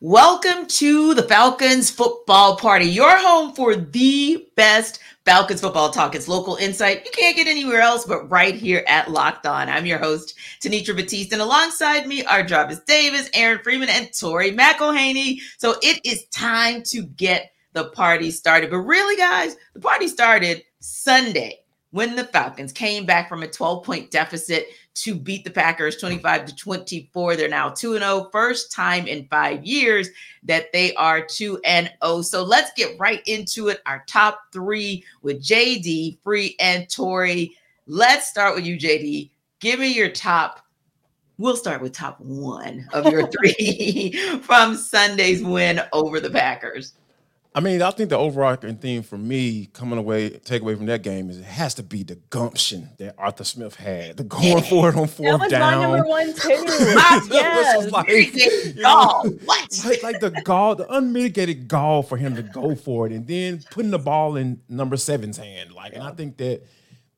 Welcome to the Falcons football party, your home for the best Falcons football talk. It's local insight you can't get anywhere else but right here at Locked On. I'm your host, Tenitra Batiste, and alongside me are Jarvis Davis, Aaron Freeman, and Tori McElhaney. So it is time to get the party started. But really, guys, the party started Sunday when the Falcons came back from a 12 point deficit to beat the Packers 25 to 24. They're now 2 and 0, first time in five years that they are 2 and 0. So let's get right into it. Our top three with JD, Free, and Tori. Let's start with you, JD. Give me your top. We'll start with top one of your three from Sunday's win over the Packers. I mean, I think the overarching theme for me coming away, take away from that game is it has to be the gumption that Arthur Smith had, the going for it on fourth that was down. my number one too. yes. like, you know, what? Like, like the gall, the unmitigated gall for him to go for it, and then putting the ball in number seven's hand. Like, and I think that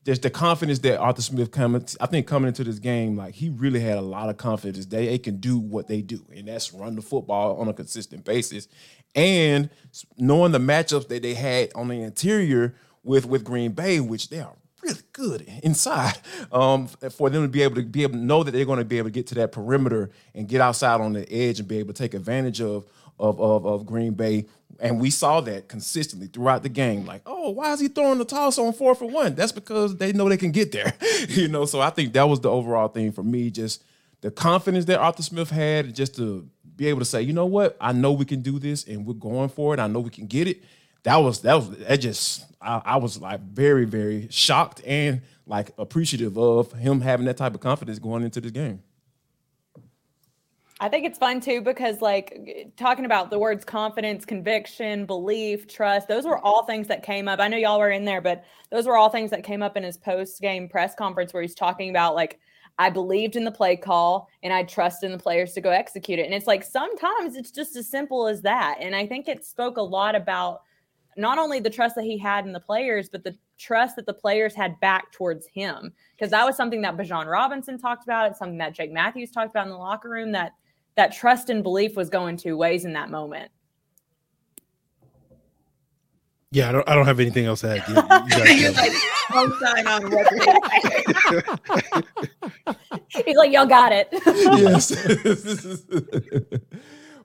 there's the confidence that Arthur Smith coming. I think coming into this game, like he really had a lot of confidence. They, they can do what they do, and that's run the football on a consistent basis and knowing the matchups that they had on the interior with with Green Bay, which they are really good inside, um, for them to be able to be able to know that they're going to be able to get to that perimeter and get outside on the edge and be able to take advantage of of of, of Green Bay. And we saw that consistently throughout the game. Like, oh, why is he throwing the toss on four for one? That's because they know they can get there. you know, so I think that was the overall thing for me. Just the confidence that Arthur Smith had, just to be able to say, you know what, I know we can do this, and we're going for it. I know we can get it. That was that was that just I, I was like very very shocked and like appreciative of him having that type of confidence going into this game. I think it's fun too because, like, talking about the words confidence, conviction, belief, trust, those were all things that came up. I know y'all were in there, but those were all things that came up in his post game press conference where he's talking about, like, I believed in the play call and I trust in the players to go execute it. And it's like sometimes it's just as simple as that. And I think it spoke a lot about not only the trust that he had in the players, but the trust that the players had back towards him. Because that was something that Bijan Robinson talked about. It's something that Jake Matthews talked about in the locker room that that trust and belief was going two ways in that moment. Yeah, I don't. I don't have anything else to add. You, you like, sign on He's like, y'all got it. yes.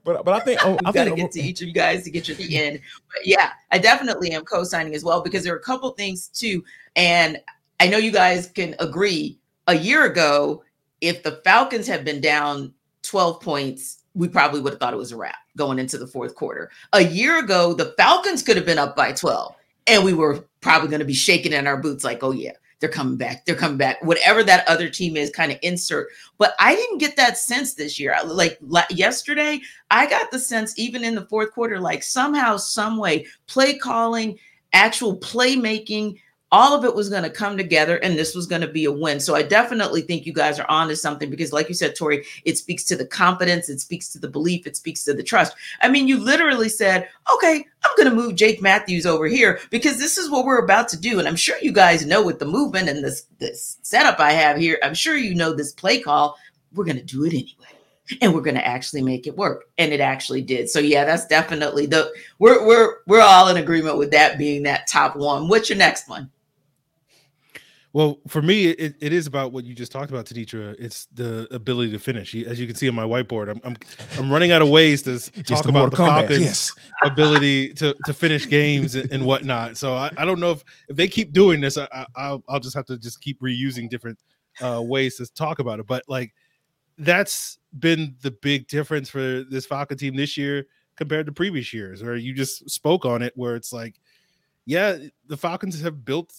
but but I think oh, I got to get to each of you guys to get you the end. But yeah, I definitely am co-signing as well because there are a couple things too, and I know you guys can agree. A year ago, if the Falcons had been down 12 points we probably would have thought it was a wrap going into the fourth quarter. A year ago, the Falcons could have been up by 12, and we were probably going to be shaking in our boots like, oh, yeah, they're coming back. They're coming back. Whatever that other team is, kind of insert. But I didn't get that sense this year. Like, yesterday, I got the sense, even in the fourth quarter, like somehow, some way, play calling, actual playmaking, all of it was going to come together and this was going to be a win. So I definitely think you guys are onto something because, like you said, Tori, it speaks to the confidence, it speaks to the belief, it speaks to the trust. I mean, you literally said, okay, I'm going to move Jake Matthews over here because this is what we're about to do. And I'm sure you guys know with the movement and this, this setup I have here, I'm sure you know this play call. We're going to do it anyway and we're going to actually make it work and it actually did so yeah that's definitely the we're we're we're all in agreement with that being that top one what's your next one well, for me, it, it is about what you just talked about, Tenitra. It's the ability to finish. As you can see on my whiteboard, I'm I'm, I'm running out of ways to talk about the Falcons' yes. ability to, to finish games and, and whatnot. So I, I don't know if, if they keep doing this, I, I, will just have to just keep reusing different uh, ways to talk about it. But like that's been the big difference for this Falcon team this year compared to previous years, where you just spoke on it, where it's like, yeah, the Falcons have built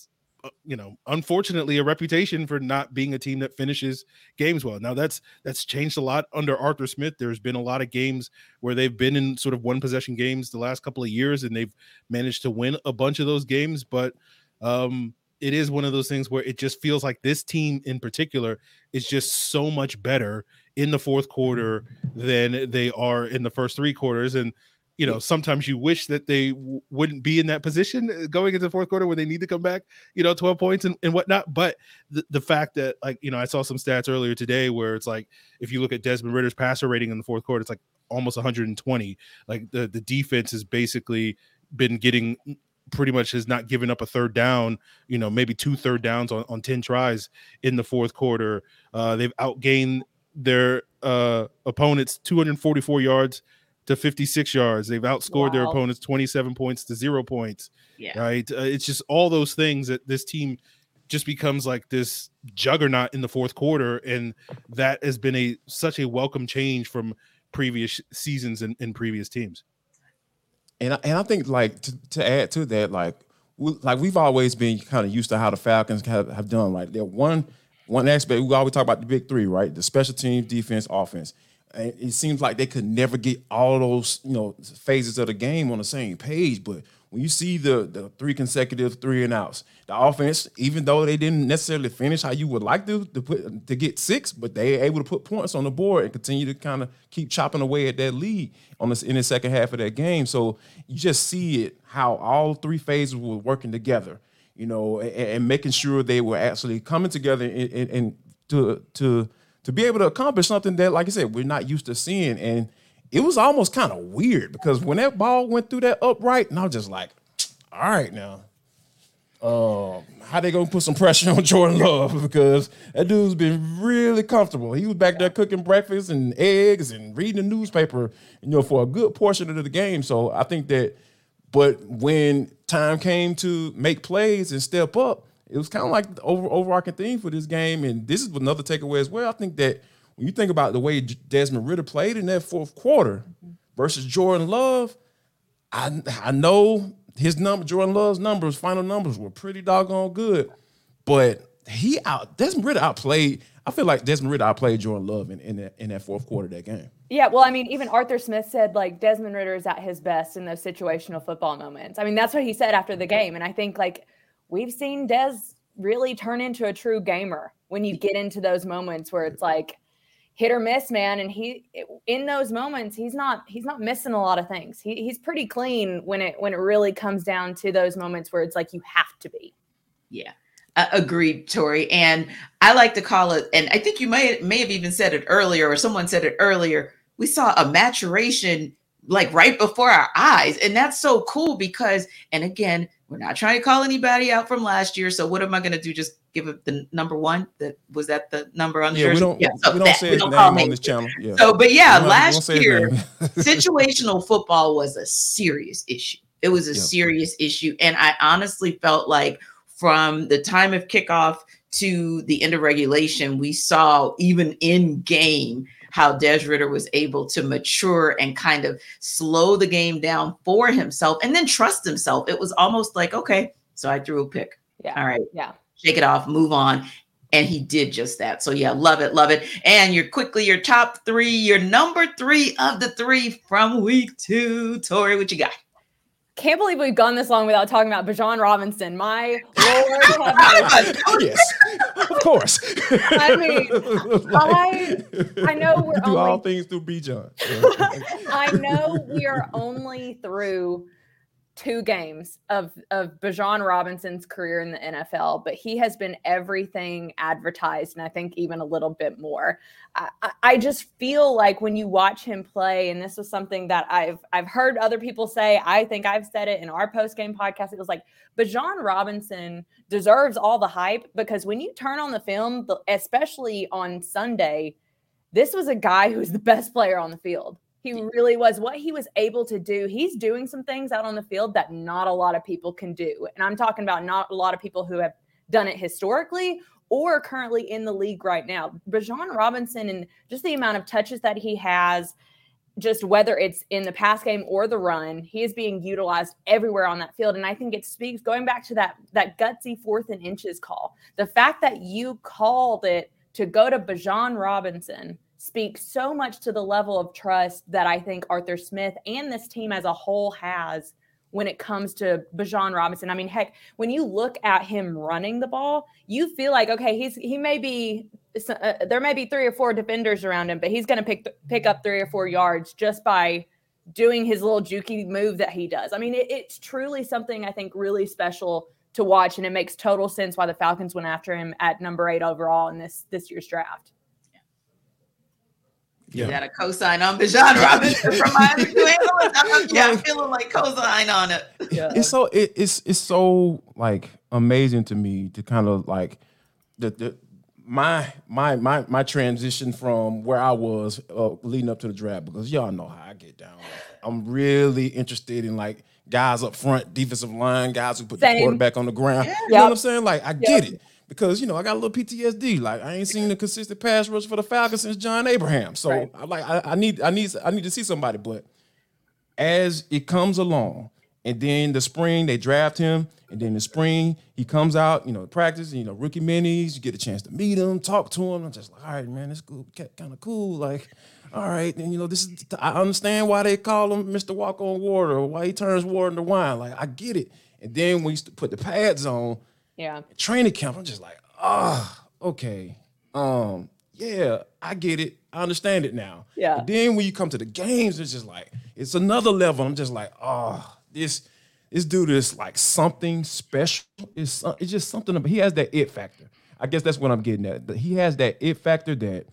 you know, unfortunately, a reputation for not being a team that finishes games well. Now that's that's changed a lot under Arthur Smith. There's been a lot of games where they've been in sort of one possession games the last couple of years, and they've managed to win a bunch of those games. But um, it is one of those things where it just feels like this team in particular is just so much better in the fourth quarter than they are in the first three quarters, and you know, sometimes you wish that they w- wouldn't be in that position uh, going into the fourth quarter when they need to come back, you know, 12 points and, and whatnot. But the, the fact that, like, you know, I saw some stats earlier today where it's like, if you look at Desmond Ridder's passer rating in the fourth quarter, it's like almost 120. Like the the defense has basically been getting pretty much has not given up a third down, you know, maybe two third downs on, on 10 tries in the fourth quarter. Uh, they've outgained their uh, opponents 244 yards to 56 yards. They've outscored wow. their opponents 27 points to zero points. Yeah. Right. Uh, it's just all those things that this team just becomes like this juggernaut in the fourth quarter. And that has been a such a welcome change from previous seasons and, and previous teams. And I, and I think like to, to add to that, like we, like we've always been kind of used to how the Falcons have, have done. Like they're one one aspect. We always talk about the big three, right? The special teams, defense, offense. It seems like they could never get all those you know phases of the game on the same page. But when you see the the three consecutive three and outs, the offense, even though they didn't necessarily finish how you would like to to put to get six, but they able to put points on the board and continue to kind of keep chopping away at that lead on this in the second half of that game. So you just see it how all three phases were working together, you know, and, and making sure they were actually coming together and, and to to to be able to accomplish something that, like I said, we're not used to seeing and it was almost kind of weird because when that ball went through that upright, and I was just like, all right now. Uh, how they gonna put some pressure on Jordan Love because that dude's been really comfortable. He was back there cooking breakfast and eggs and reading the newspaper, you know, for a good portion of the game. So I think that, but when time came to make plays and step up, it was kind of like the over, overarching theme for this game. And this is another takeaway as well. I think that when you think about the way Desmond Ridder played in that fourth quarter versus Jordan Love, I I know his number, Jordan Love's numbers, final numbers were pretty doggone good, but he out Desmond Ridder outplayed. I feel like Desmond Ridder outplayed Jordan Love in, in that, in that fourth quarter of that game. Yeah, well, I mean, even Arthur Smith said like Desmond Ridder is at his best in those situational football moments. I mean, that's what he said after the game, and I think like we've seen Des really turn into a true gamer when you get into those moments where it's like hit or miss, man. And he in those moments, he's not he's not missing a lot of things. He, he's pretty clean when it when it really comes down to those moments where it's like you have to be. Yeah. Uh, agreed, Tori. And I like to call it, and I think you may may have even said it earlier, or someone said it earlier. We saw a maturation like right before our eyes, and that's so cool because, and again, we're not trying to call anybody out from last year. So what am I going to do? Just give it the number one? That was that the number on the yeah, jersey? We don't, yeah, so we don't that, say his name on this channel. Yeah. So, but yeah, last year, situational football was a serious issue. It was a yeah. serious issue, and I honestly felt like from the time of kickoff to the end of regulation, we saw even in game how Des Ridder was able to mature and kind of slow the game down for himself and then trust himself. It was almost like, okay, so I threw a pick. Yeah. All right. Yeah. Shake it off, move on. And he did just that. So yeah, love it, love it. And you're quickly your top three, your number three of the three from week two. Tori, what you got? Can't believe we've gone this long without talking about Bijan Robinson. My lord, yes, of course. I mean, I I know we're do only, all things through Bijan. I know we are only through two games of of Bijan Robinson's career in the NFL, but he has been everything advertised, and I think even a little bit more. I, I just feel like when you watch him play, and this was something that I've I've heard other people say. I think I've said it in our post game podcast. It was like Bijan Robinson deserves all the hype because when you turn on the film, especially on Sunday, this was a guy who's the best player on the field he really was. What he was able to do, he's doing some things out on the field that not a lot of people can do. And I'm talking about not a lot of people who have done it historically or currently in the league right now. Bijan Robinson and just the amount of touches that he has, just whether it's in the pass game or the run, he is being utilized everywhere on that field. And I think it speaks going back to that that gutsy fourth and inches call. The fact that you called it to go to Bijan Robinson speaks so much to the level of trust that I think Arthur Smith and this team as a whole has when it comes to Bijan Robinson. I mean, heck, when you look at him running the ball, you feel like okay, he's he may be uh, there may be three or four defenders around him, but he's going to pick pick up three or four yards just by doing his little jukey move that he does. I mean, it, it's truly something I think really special to watch, and it makes total sense why the Falcons went after him at number eight overall in this this year's draft. Yeah. Is that a cosign on Bijan Robinson from Miami New England? yeah, I'm feeling like cosign on it. Yeah. It's so it, it's it's so like amazing to me to kind of like the, the my my my my transition from where I was uh, leading up to the draft because y'all know how I get down. I'm really interested in like guys up front, defensive line, guys who put Same. the quarterback on the ground. Yeah. You know what I'm saying? Like I yep. get it because you know I got a little PTSD. Like I ain't seen a consistent pass rush for the Falcons since John Abraham. So right. I like I, I, need I need I need to see somebody. But as it comes along, and then the spring they draft him, and then the spring he comes out, you know, practice, you know, rookie minis. You get a chance to meet him, talk to him. I'm just like, all right, man, it's cool, kind of cool. Like, all right, and you know, this is I understand why they call him Mr. Walk on Water, or why he turns water into wine. Like I get it. And then when you put the pads on yeah. Training camp, I'm just like, ah, oh, okay. Um, yeah, I get it. I understand it now. Yeah. But then when you come to the games, it's just like it's another level. I'm just like, oh, this this dude is like something special. It's it's just something. He has that it factor. I guess that's what I'm getting at. He has that it factor that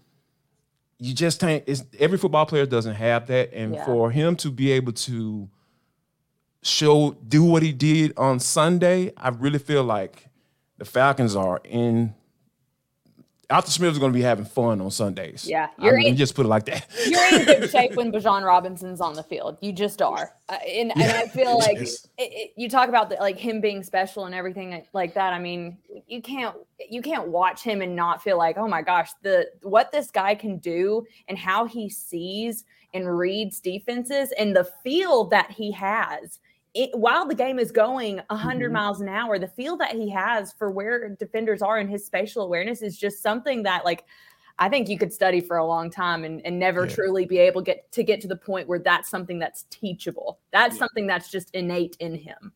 you just can't. It's every football player doesn't have that, and yeah. for him to be able to show do what he did on Sunday, I really feel like the Falcons are in. Arthur Smith is going to be having fun on Sundays. Yeah, you're I mean, in, just put it like that. You're in good shape when Bijan Robinson's on the field. You just are, uh, and, yeah, and, I feel like it, it, you talk about the, like him being special and everything like that. I mean, you can't you can't watch him and not feel like, oh my gosh, the what this guy can do and how he sees and reads defenses and the feel that he has it, while the game is going 100 mm-hmm. miles an hour, the feel that he has for where defenders are and his spatial awareness is just something that, like, I think you could study for a long time and, and never yeah. truly be able get to get to the point where that's something that's teachable. That's yeah. something that's just innate in him.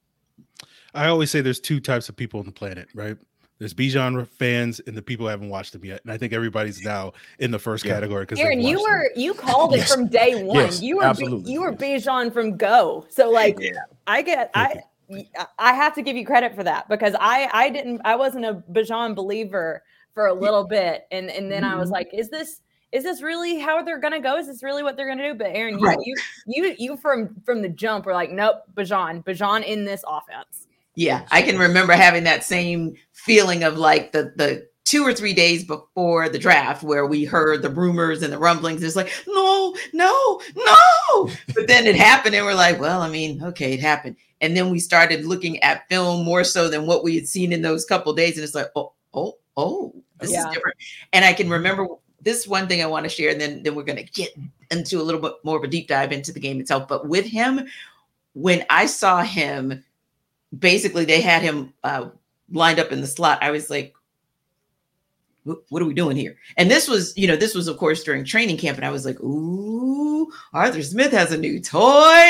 I always say there's two types of people on the planet, right? There's Bijan fans and the people who haven't watched them yet, and I think everybody's now in the first yeah. category. Because Aaron, you were them. you called it yes. from day one. Yes, you were absolutely. you were Bijan from go. So like, yeah. I get I. I have to give you credit for that because I I didn't I wasn't a Bijan believer for a little bit and and then mm-hmm. I was mm-hmm. like is this is this really how they're gonna go? Is this really what they're gonna do? But Aaron, you right. you, you you from from the jump were like, nope, Bijan, Bijan in this offense. Yeah, I can remember having that same feeling of like the the two or three days before the draft where we heard the rumors and the rumblings. It's like, no, no, no. But then it happened and we're like, well, I mean, okay, it happened. And then we started looking at film more so than what we had seen in those couple days. And it's like, oh, oh, oh, this yeah. is different. And I can remember this one thing I want to share, and then, then we're going to get into a little bit more of a deep dive into the game itself. But with him, when I saw him basically they had him uh, lined up in the slot. I was like, what are we doing here? And this was, you know, this was of course during training camp, and I was like, ooh, Arthur Smith has a new toy,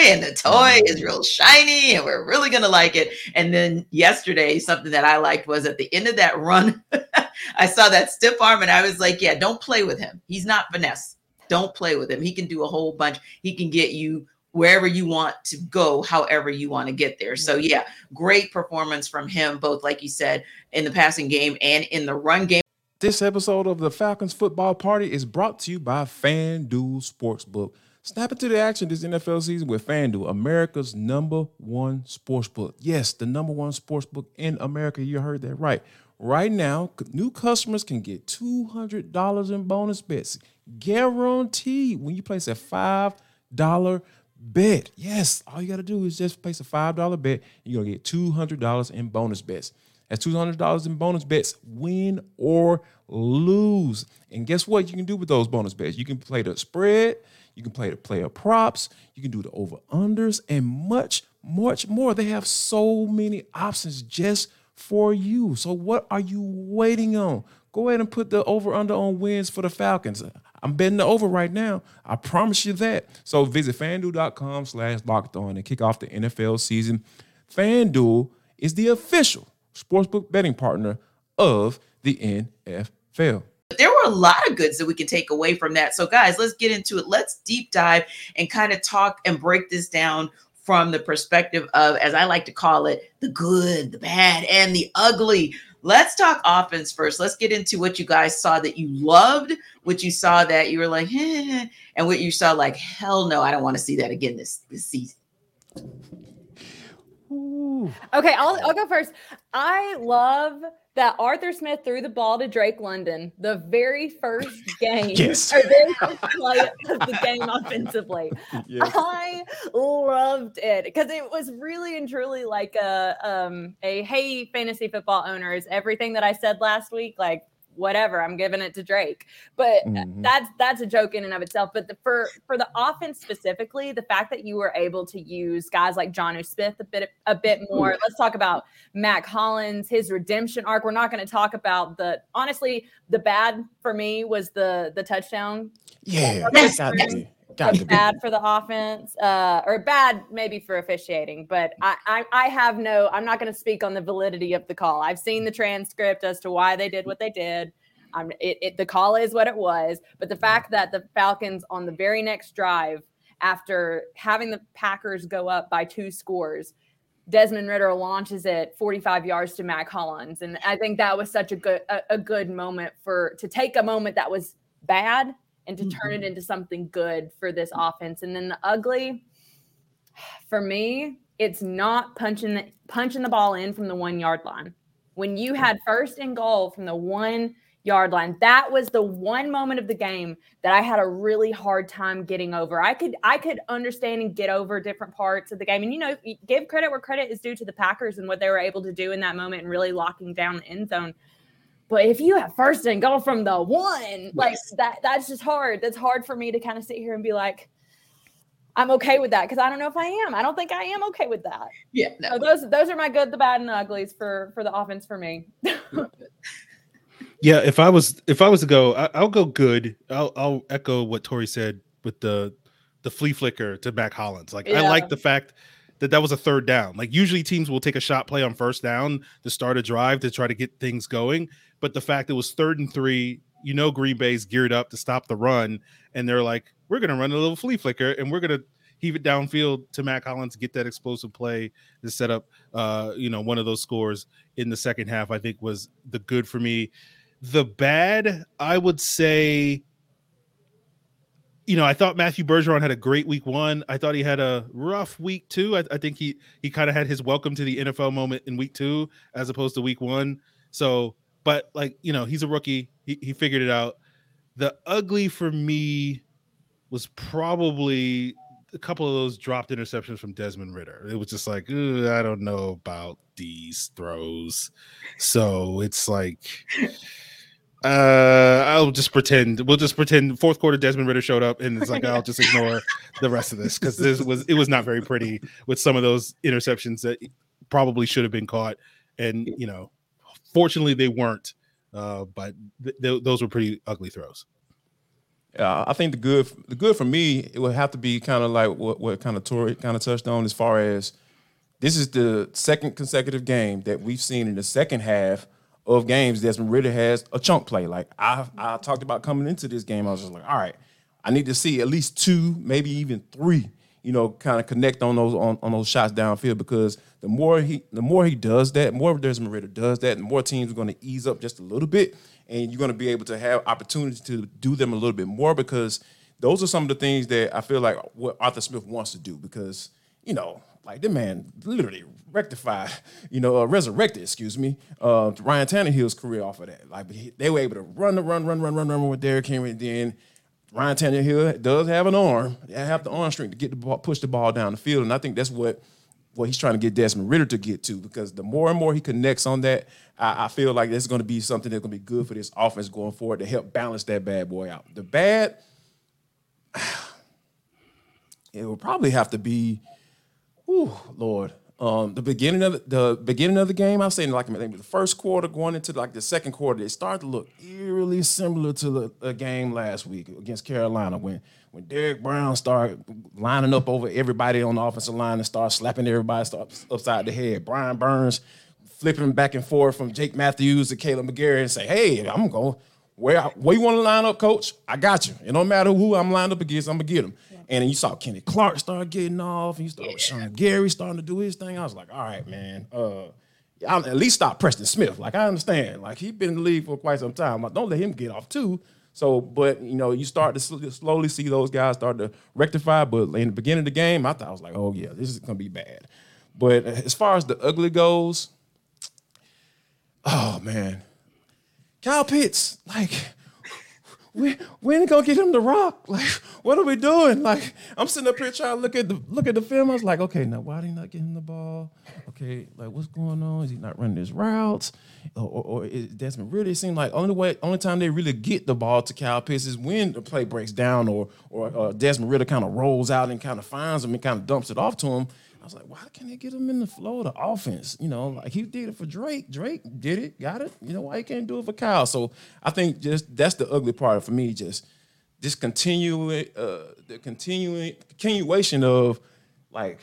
and the toy is real shiny, and we're really gonna like it. And then yesterday, something that I liked was at the end of that run, I saw that stiff arm, and I was like, yeah, don't play with him. He's not finesse. Don't play with him. He can do a whole bunch. He can get you wherever you want to go, however you want to get there. So, mm-hmm. yeah, great performance from him, both like you said, in the passing game and in the run game. This episode of the Falcons Football Party is brought to you by FanDuel Sportsbook. Snap into the action this NFL season with FanDuel, America's number one sportsbook. Yes, the number one sportsbook in America. You heard that right. Right now, new customers can get $200 in bonus bets guaranteed when you place a $5 bet. Yes, all you got to do is just place a $5 bet. You're going to get $200 in bonus bets. That's $200 in bonus bets, win or lose. And guess what you can do with those bonus bets? You can play the spread, you can play the player props, you can do the over unders, and much, much more. They have so many options just for you. So, what are you waiting on? Go ahead and put the over under on wins for the Falcons. I'm betting the over right now. I promise you that. So visit fanduel.com slash locked on and kick off the NFL season. FanDuel is the official sportsbook betting partner of the NFL. There were a lot of goods that we can take away from that. So, guys, let's get into it. Let's deep dive and kind of talk and break this down from the perspective of, as I like to call it, the good, the bad, and the ugly. Let's talk offense first. Let's get into what you guys saw that you loved, what you saw that you were like, eh, and what you saw like, hell no, I don't want to see that again this this season. Okay, I'll I'll go first. I love that Arthur Smith threw the ball to Drake London the very first game, yes. or very first play of the game offensively. Yes. I loved it because it was really and truly like a um a hey fantasy football owners everything that I said last week like whatever i'm giving it to drake. But mm-hmm. that's that's a joke in and of itself. But the, for for the offense specifically the fact that you were able to use guys like Jonnu Smith a bit a bit more. Let's talk about mack hollins his redemption arc. We're not going to talk about the honestly the bad for me was the the touchdown. Yeah bad for the offense, uh, or bad maybe for officiating. But I, I, I have no. I'm not going to speak on the validity of the call. I've seen the transcript as to why they did what they did. Um, it, it, the call is what it was. But the fact that the Falcons on the very next drive, after having the Packers go up by two scores, Desmond Ridder launches it 45 yards to Mack Hollins, and I think that was such a good a, a good moment for to take a moment that was bad and to turn it mm-hmm. into something good for this offense. And then the ugly, for me, it's not punching the punching the ball in from the one yard line. When you had first and goal from the one yard line, that was the one moment of the game that I had a really hard time getting over. I could I could understand and get over different parts of the game. And you know, give credit where credit is due to the Packers and what they were able to do in that moment and really locking down the end zone. But if you have first and go from the one, like that, that's just hard. That's hard for me to kind of sit here and be like, I'm okay with that because I don't know if I am. I don't think I am okay with that. Yeah. No. So those those are my good, the bad, and the uglies for for the offense for me. yeah, if I was if I was to go, I, will go good. I'll I'll echo what Tori said with the the flea flicker to Mack Hollins. Like yeah. I like the fact that that was a third down. Like usually teams will take a shot play on first down to start a drive to try to get things going, but the fact it was third and three, you know Green Bay's geared up to stop the run, and they're like, we're gonna run a little flea flicker, and we're gonna heave it downfield to Mack Hollins to get that explosive play to set up, uh, you know, one of those scores in the second half. I think was the good for me. The bad, I would say you know, I thought Matthew Bergeron had a great week one. I thought he had a rough week two. I, I think he he kind of had his welcome to the NFL moment in week two as opposed to week one. So, but like you know, he's a rookie. He he figured it out. The ugly for me was probably a couple of those dropped interceptions from Desmond Ridder. It was just like, I don't know about these throws. So it's like uh, I'll just pretend. We'll just pretend fourth quarter Desmond Ridder showed up, and it's like I'll just ignore the rest of this because this was it was not very pretty with some of those interceptions that probably should have been caught, and you know, fortunately they weren't. Uh, but th- th- those were pretty ugly throws. Yeah, I think the good the good for me it would have to be kind of like what what kind of Tori kind of touched on as far as this is the second consecutive game that we've seen in the second half of games, Desmond Ridder has a chunk play. Like I, I talked about coming into this game, I was just like, all right, I need to see at least two, maybe even three, you know, kind of connect on those on, on those shots downfield because the more he the more he does that, more Desmond Ridder does that, the more teams are going to ease up just a little bit, and you're going to be able to have opportunities to do them a little bit more because those are some of the things that I feel like what Arthur Smith wants to do because you know like the man literally rectified, you know, uh, resurrected, excuse me, uh, Ryan Tannehill's career off of that. Like they were able to run the run, run, run, run, run with Derrick Henry. And then Ryan Tannehill does have an arm. They have the arm strength to get the ball, push the ball down the field. And I think that's what what he's trying to get Desmond Ridder to get to because the more and more he connects on that, I, I feel like that's going to be something that's going to be good for this offense going forward to help balance that bad boy out. The bad, it will probably have to be Whew, Lord. Um, the beginning of the, the beginning of the game, I'm saying like the first quarter going into like the second quarter, it started to look eerily similar to the, the game last week against Carolina when when Derrick Brown started lining up over everybody on the offensive line and started slapping everybody upside the head. Brian Burns flipping back and forth from Jake Matthews to Kaleb McGary and say, "Hey, I'm going where where you want to line up, coach? I got you. It don't matter who I'm lined up against, I'm gonna get him." And then you saw Kenny Clark start getting off, and you saw yeah. Sean Gary starting to do his thing. I was like, all right, man, uh, I'll at least stop Preston Smith. Like I understand, like he's been in the league for quite some time. Like, don't let him get off too. So, but you know, you start to slowly see those guys start to rectify. But in the beginning of the game, I thought I was like, oh yeah, this is gonna be bad. But as far as the ugly goes, oh man, Kyle Pitts, like we we ain't gonna get him the rock. Like, what are we doing? Like, I'm sitting up here trying to look at the look at the film. I was like, okay, now why did he not get him the ball? Okay, like what's going on? Is he not running his routes? Or, or, or is Desmond? It seems like only way only time they really get the ball to Kyle Pitts is when the play breaks down or or uh, Desmond Ridder kind of rolls out and kind of finds him and kind of dumps it off to him was like, why can't they get him in the flow of the offense? You know, like he did it for Drake. Drake did it, got it. You know, why he can't do it for Kyle? So I think just that's the ugly part for me. Just this continuing, uh, the continuing continuation of like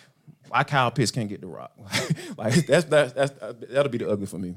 why Kyle Pitts can't get the rock. like that's that's that's that'll be the ugly for me.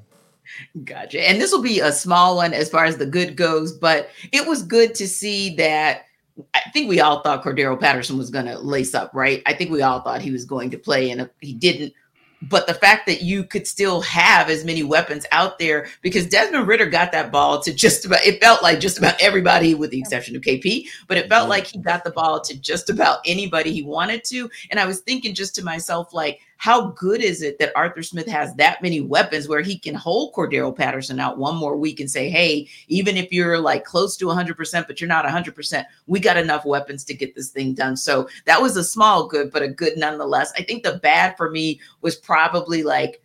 Gotcha. And this will be a small one as far as the good goes, but it was good to see that I think we all thought Cordarrelle Patterson was going to lace up, right? I think we all thought he was going to play, and he didn't. But the fact that you could still have as many weapons out there, because Desmond Ridder got that ball to just about, it felt like just about everybody, with the exception of KP, but it felt like he got the ball to just about anybody he wanted to. And I was thinking just to myself, like, how good is it that Arthur Smith has that many weapons where he can hold Cordarrelle Patterson out one more week and say, hey, even if you're like close to 100%, but you're not 100%, we got enough weapons to get this thing done. So that was a small good, but a good nonetheless. I think the bad for me was probably like,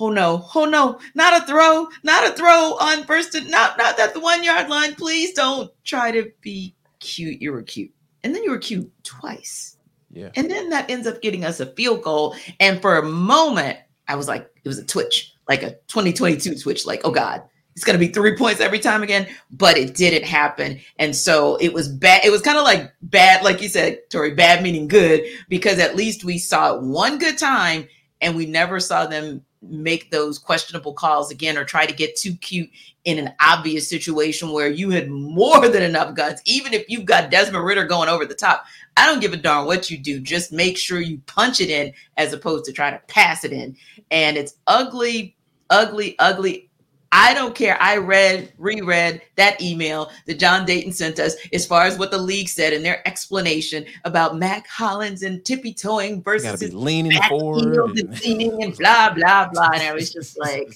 oh no, oh no, not a throw, not a throw on first, and not not at the one yard line. Please don't try to be cute. You were cute, and then you were cute twice. Yeah. And then that ends up getting us a field goal. And for a moment, I was like, it was a twitch, like a 2022 twitch, like, oh God, it's going to be three points every time again. But it didn't happen. And so it was bad. It was kind of like bad, like you said, Tori, bad meaning good, because at least we saw it one good time and we never saw them make those questionable calls again or try to get too cute in an obvious situation where you had more than enough guns, even if you've got Desmond Ridder going over the top. I don't give a darn what you do. Just make sure you punch it in as opposed to try to pass it in. And it's ugly, ugly, ugly. I don't care. I read, reread that email that John Dayton sent us as far as what the league said in their explanation about Mack Hollins and tippy toeing versus be leaning forward and, and blah blah blah. And I was just like,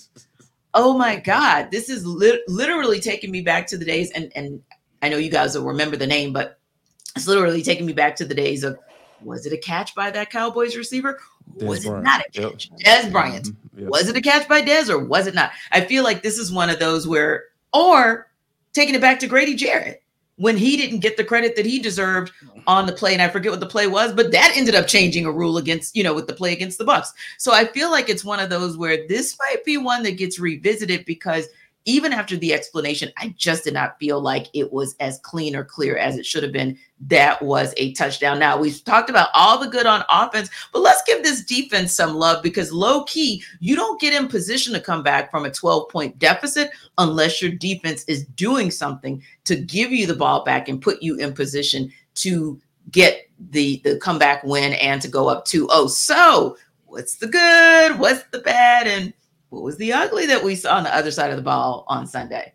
oh my god, this is li- literally taking me back to the days. And and I know you guys will remember the name, but it's literally taking me back to the days of was it a catch by that Cowboys receiver? Dez was Bryant. it not a catch? Yep. Dez Bryant. Mm-hmm. Yep. Was it a catch by Dez or was it not? I feel like this is one of those where, or taking it back to Grady Jarrett when he didn't get the credit that he deserved on the play and i forget what the play was but that ended up changing a rule against you know with the play against the bucks so i feel like it's one of those where this might be one that gets revisited because even after the explanation, I just did not feel like it was as clean or clear as it should have been. That was a touchdown. Now, we've talked about all the good on offense, but let's give this defense some love because low key, you don't get in position to come back from a 12 point deficit unless your defense is doing something to give you the ball back and put you in position to get the, the comeback win and to go up 2 0. So, what's the good? What's the bad? And what was the ugly that we saw on the other side of the ball on Sunday?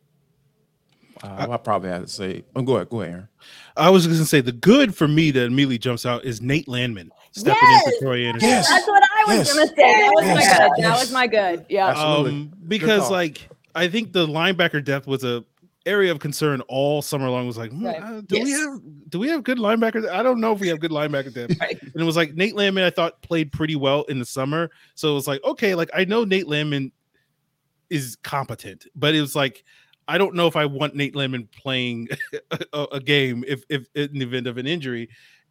Uh, I probably have to say, oh, go ahead, go ahead, Aaron. I was going to say the good for me that immediately jumps out is Nate Landman stepping yes! in for Troy Andersen. Yes, that's what I was yes. going to say. That was yes. my good. Yes. That was my good. Yeah, um, because like I think the linebacker depth was a area of concern all summer long. Was like, hmm, right. uh, do yes. we have do we have good linebackers? I don't know if we have good linebackers depth. right. And it was like Nate Landman. I thought played pretty well in the summer, so it was like okay, like I know Nate Landman is competent, but it was like I don't know if I want Nate Landman playing a, a, game if if in the event of an injury.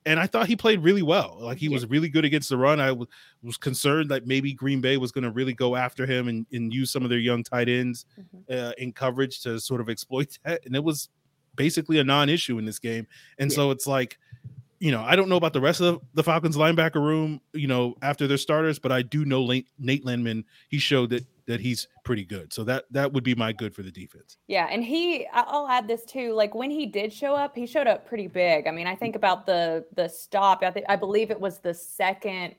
And I thought he played really well. Like he yeah. was really good against the run. I w- was concerned that maybe Green Bay was going to really go after him and, and use some of their young tight ends mm-hmm. uh, in coverage to sort of exploit that. And it was basically a non-issue in this game. And yeah. so it's like you know, I don't know about the rest of the Falcons linebacker room, you know, after their starters, but I do know Nate Landman. He showed that that he's pretty good. So that that would be my good for the defense. Yeah, and he I'll add this too. Like when he did show up, he showed up pretty big. I mean, I think about the the stop. I think I believe it was the second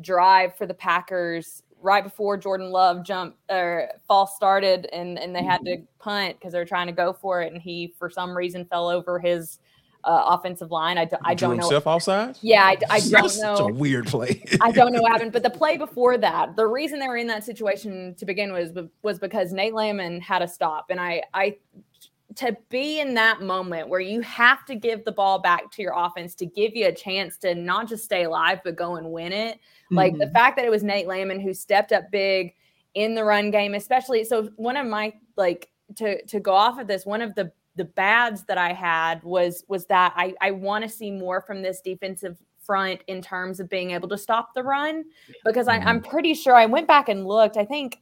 drive for the Packers right before Jordan Love jump or false started and and they had to punt because they were trying to go for it and he for some reason fell over his uh, offensive line. I, do, I don't know. Himself offside? Yeah, I, I don't know. Such a weird play. I don't know what happened, but the play before that, the reason they were in that situation to begin with was, was because Nate Landman had a stop, and I I to be in that moment where you have to give the ball back to your offense to give you a chance to not just stay alive but go and win it. Mm-hmm. Like the mm-hmm. fact that it was Nate Landman who stepped up big in the run game, especially. So one of my like to to go off of this, one of the the bads that I had was was that I I want to see more from this defensive front in terms of being able to stop the run because I, I'm mm-hmm. pretty sure I went back and looked. I think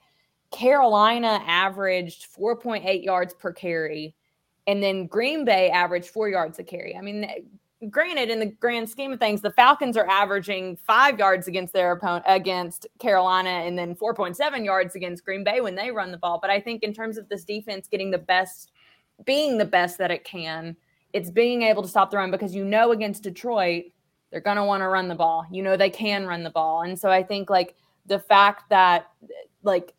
Carolina averaged 4.8 yards per carry and then Green Bay averaged four yards a carry. I mean, granted, in the grand scheme of things, the Falcons are averaging five yards against their opponent against Carolina, and then 4.7 yards against Green Bay when they run the ball. But I think in terms of this defense getting the best, being the best that it can, it's being able to stop the run because you know against Detroit, they're going to want to run the ball. You know they can run the ball, and so I think like the fact that like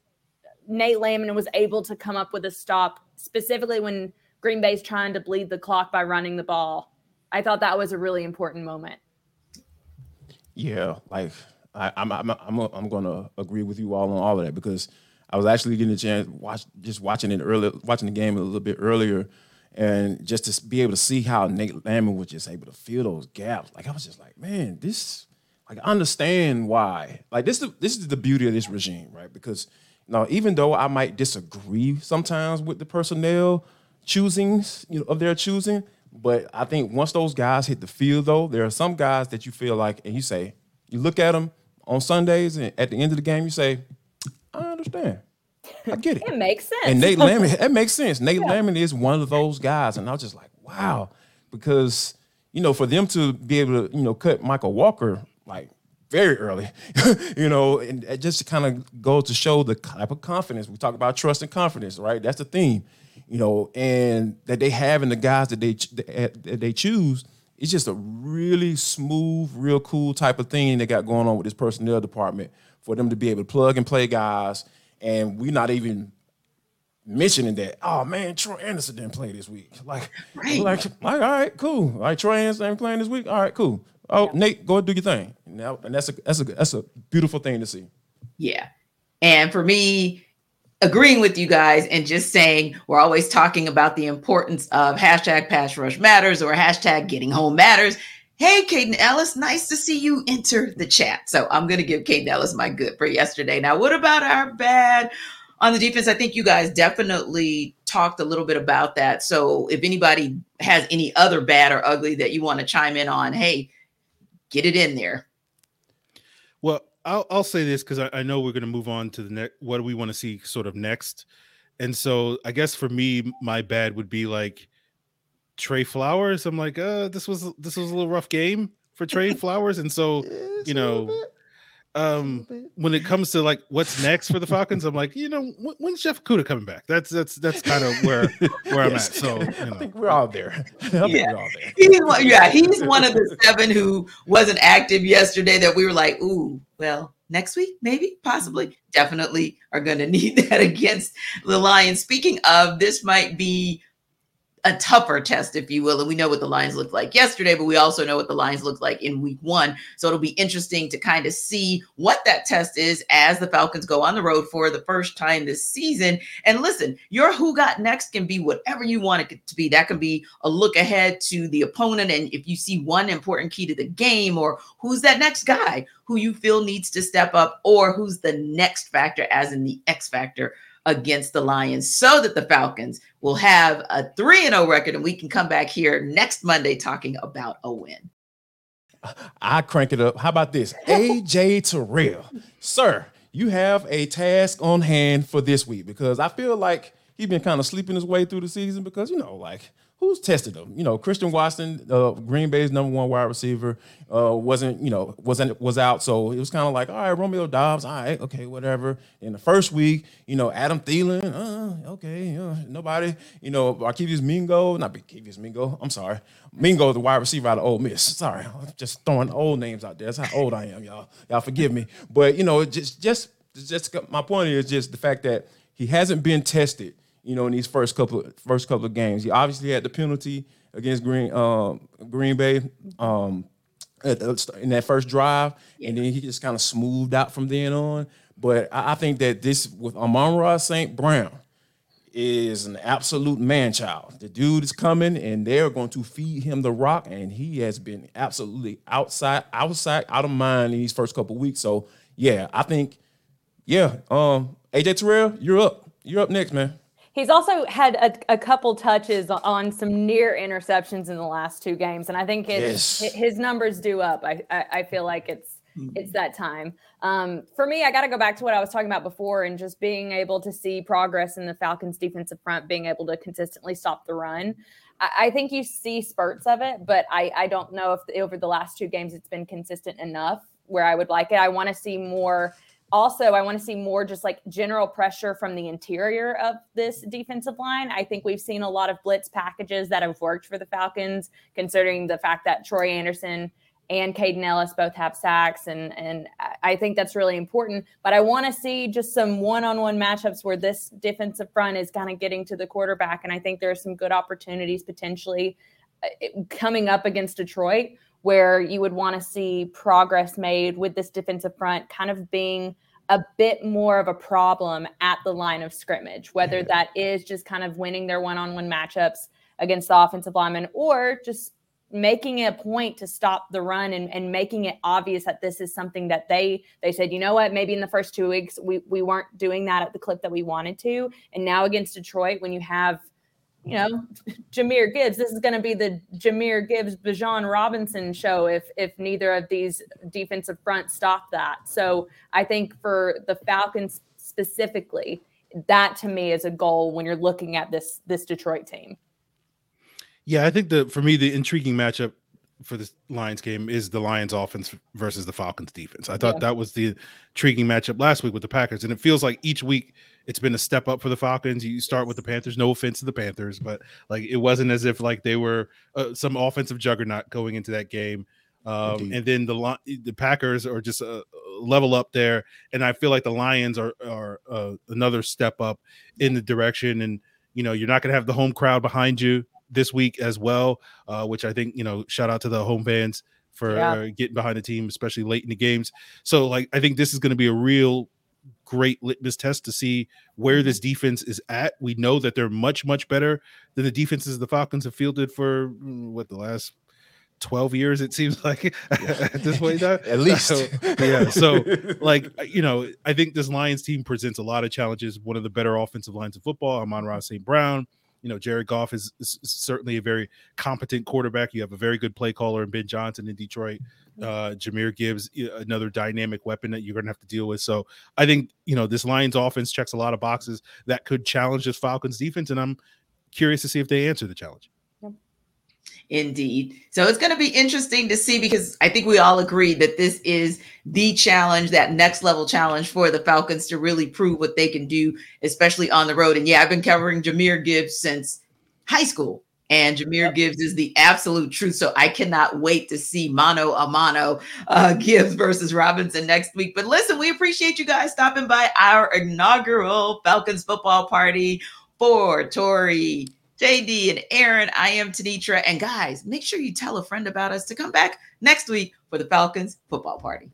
Nate Landman was able to come up with a stop specifically when Green Bay's trying to bleed the clock by running the ball. I thought that was a really important moment. Yeah, like I, I'm, I'm, I'm, I'm going to agree with you all on all of that because I was actually getting a chance watch just watching it earlier, watching the game a little bit earlier, and just to be able to see how Nate Landman was just able to fill those gaps. Like I was just like, man, this like I understand why. Like this is this is the beauty of this regime, right? Because now even though I might disagree sometimes with the personnel choosings you know, of their choosing. But I think once those guys hit the field, though, there are some guys that you feel like, and you say, you look at them on Sundays, and at the end of the game, you say, I understand. I get it. it makes sense. And Nate Landman, that makes sense. Nate yeah. Is one of those guys. And I was just like, wow. Because, you know, for them to be able to, you know, cut Mykal Walker like very early, you know, and it just kind of goes to show the type of confidence. We talk about trust and confidence, right? That's the theme you know, and that they have in the guys that they that they choose. It's just a really smooth, real cool type of thing they got going on with this personnel department for them to be able to plug and play guys. And we're not even mentioning that. Oh man, Troy Andersen didn't play this week. Like, right. like, like, all right, cool. All right, Troy Andersen ain't playing this week. All right, cool. Oh, yeah. Nate, go do your thing. Now, and that's a that's a that's a beautiful thing to see. Yeah, and for me, agreeing with you guys and just saying we're always talking about the importance of hashtag pass rush matters or hashtag getting home matters. Hey, Kaden Elliss, nice to see you enter the chat. So I'm going to give Kaden Elliss my good for yesterday. Now, what about our bad on the defense? I think you guys definitely talked a little bit about that. So if anybody has any other bad or ugly that you want to chime in on, hey, get it in there. Well, I'll I'll say this because I, I, know we're going to move on to the next. What do we want to see sort of next? And so I guess for me, my bad would be like Trey Flowers. I'm like, uh, this was this was a little rough game for Trey Flowers, and so you know, um, when it comes to like what's next for the Falcons, I'm like, you know, when's Jeff Okudah coming back? That's that's that's kind of where where I'm at. So you know. I think we're all there. yeah. All there. He's one, yeah, he's one of the seven who wasn't active yesterday that we were like, ooh, well, next week, maybe, possibly, definitely are going to need that against the Lions. Speaking of, this might be a tougher test, if you will. And we know what the lines looked like yesterday, but we also know what the lines look like in week one. So it'll be interesting to kind of see what that test is as the Falcons go on the road for the first time this season. And listen, your who got next can be whatever you want it to be. That can be a look ahead to the opponent. And if you see one important key to the game, or who's that next guy who you feel needs to step up, or who's the next factor, as in the X factor against the Lions so that the Falcons will have a 3 and 0 record and we can come back here next Monday talking about a win. I crank it up. How about this? AJ Terrell. Sir, you have a task on hand for this week because I feel like he's been kind of sleeping his way through the season because, you know, like who's tested them? You know, Christian Watson, uh, Green Bay's number one wide receiver, uh, wasn't you know wasn't was out, so it was kind of like, all right, Romeo Doubs, all right, okay, whatever. In the first week, you know, Adam Thielen, uh, okay, uh, nobody, you know, Arkevious Mingo, not Arkevious Mingo, I'm sorry, Mingo, the wide receiver out of Ole Miss. Sorry, I'm just throwing old names out there. That's how old I am, y'all. Y'all forgive me, but you know, just just just my point is just the fact that he hasn't been tested. You know, in these first couple first couple of games, he obviously had the penalty against Green um, Green Bay um, in that first drive, and then he just kind of smoothed out from then on. But I, I think that this with Amon-Ra St. Brown is an absolute man child. The dude is coming and they're going to feed him the rock, and he has been absolutely outside, outside, out of mind in these first couple weeks. So yeah, I think, yeah, um, AJ Terrell, you're up. You're up next, man. He's also had a, a, couple touches on some near interceptions in the last two games, and I think yes. his numbers do up. I, I, I feel like it's it's that time. Um, for me, I got to go back to what I was talking about before and just being able to see progress in the Falcons' defensive front, being able to consistently stop the run. I, I think you see spurts of it, but I, I don't know if the, over the last two games it's been consistent enough where I would like it. I want to see more. Also, I want to see more just like general pressure from the interior of this defensive line. I think we've seen a lot of blitz packages that have worked for the Falcons, considering the fact that Troy Andersen and Kaden Elliss both have sacks, and and I think that's really important. But I want to see just some one-on-one matchups where this defensive front is kind of getting to the quarterback, and I think there are some good opportunities potentially uh, coming up against Detroit where you would want to see progress made with this defensive front, kind of being a bit more of a problem at the line of scrimmage, whether that is just kind of winning their one-on-one matchups against the offensive lineman or just making it a point to stop the run and, and making it obvious that this is something that they they said you know what? Maybe in the first two weeks we, we weren't doing that at the clip that we wanted to. And now against detroit when you have you know jahmyr gibbs this is going to be the jahmyr gibbs bijan robinson show if if neither of these defensive fronts stop that so i think for the falcons specifically that to me is a goal when you're looking at this this detroit team yeah, I think the for me the intriguing matchup for this Lions game is the Lions offense versus the Falcons defense. I thought yeah. that was the intriguing matchup last week with the Packers, and it feels like each week it's been a step up for the Falcons. You start with the Panthers. No offense to the Panthers, but like it wasn't as if like they were uh, some offensive juggernaut going into that game. Um, and then the the Packers are just a level up there, and I feel like the Lions are are uh, another step up in the direction. And you know, you're not going to have the home crowd behind you this week as well, uh, which I think you know, shout out to the home fans for yeah. getting behind the team, especially late in the games. So, like, I think this is going to be a real great litmus test to see where this mm-hmm. defense is at. We know that they're much, much better than the defenses the Falcons have fielded for mm, what the last 12 years it seems like at this point at least so, yeah so like you know i think this lions team presents a lot of challenges one of the better offensive lines of football amon-ra st brown you know, Jared Goff is, is, certainly a very competent quarterback. You have a very good play caller in Ben Johnson in Detroit. Uh, Jahmyr Gibbs, another dynamic weapon that you're going to have to deal with. So I think, you know, this Lions offense checks a lot of boxes that could challenge this Falcons defense. And I'm curious to see if they answer the challenge. Indeed. So it's going to be interesting to see because I think we all agree that this is the challenge, that next level challenge for the Falcons to really prove what they can do, especially on the road. And yeah, I've been covering Jahmyr Gibbs since high school. And yep. Gibbs is the absolute truth. So I cannot wait to see mano a mano uh, Gibbs versus Robinson next week. But listen, we appreciate you guys stopping by our inaugural Falcons football party for Tori, JD and Aaron. I am Tenitra. And guys, make sure you tell a friend about us to come back next week for the Falcons football party.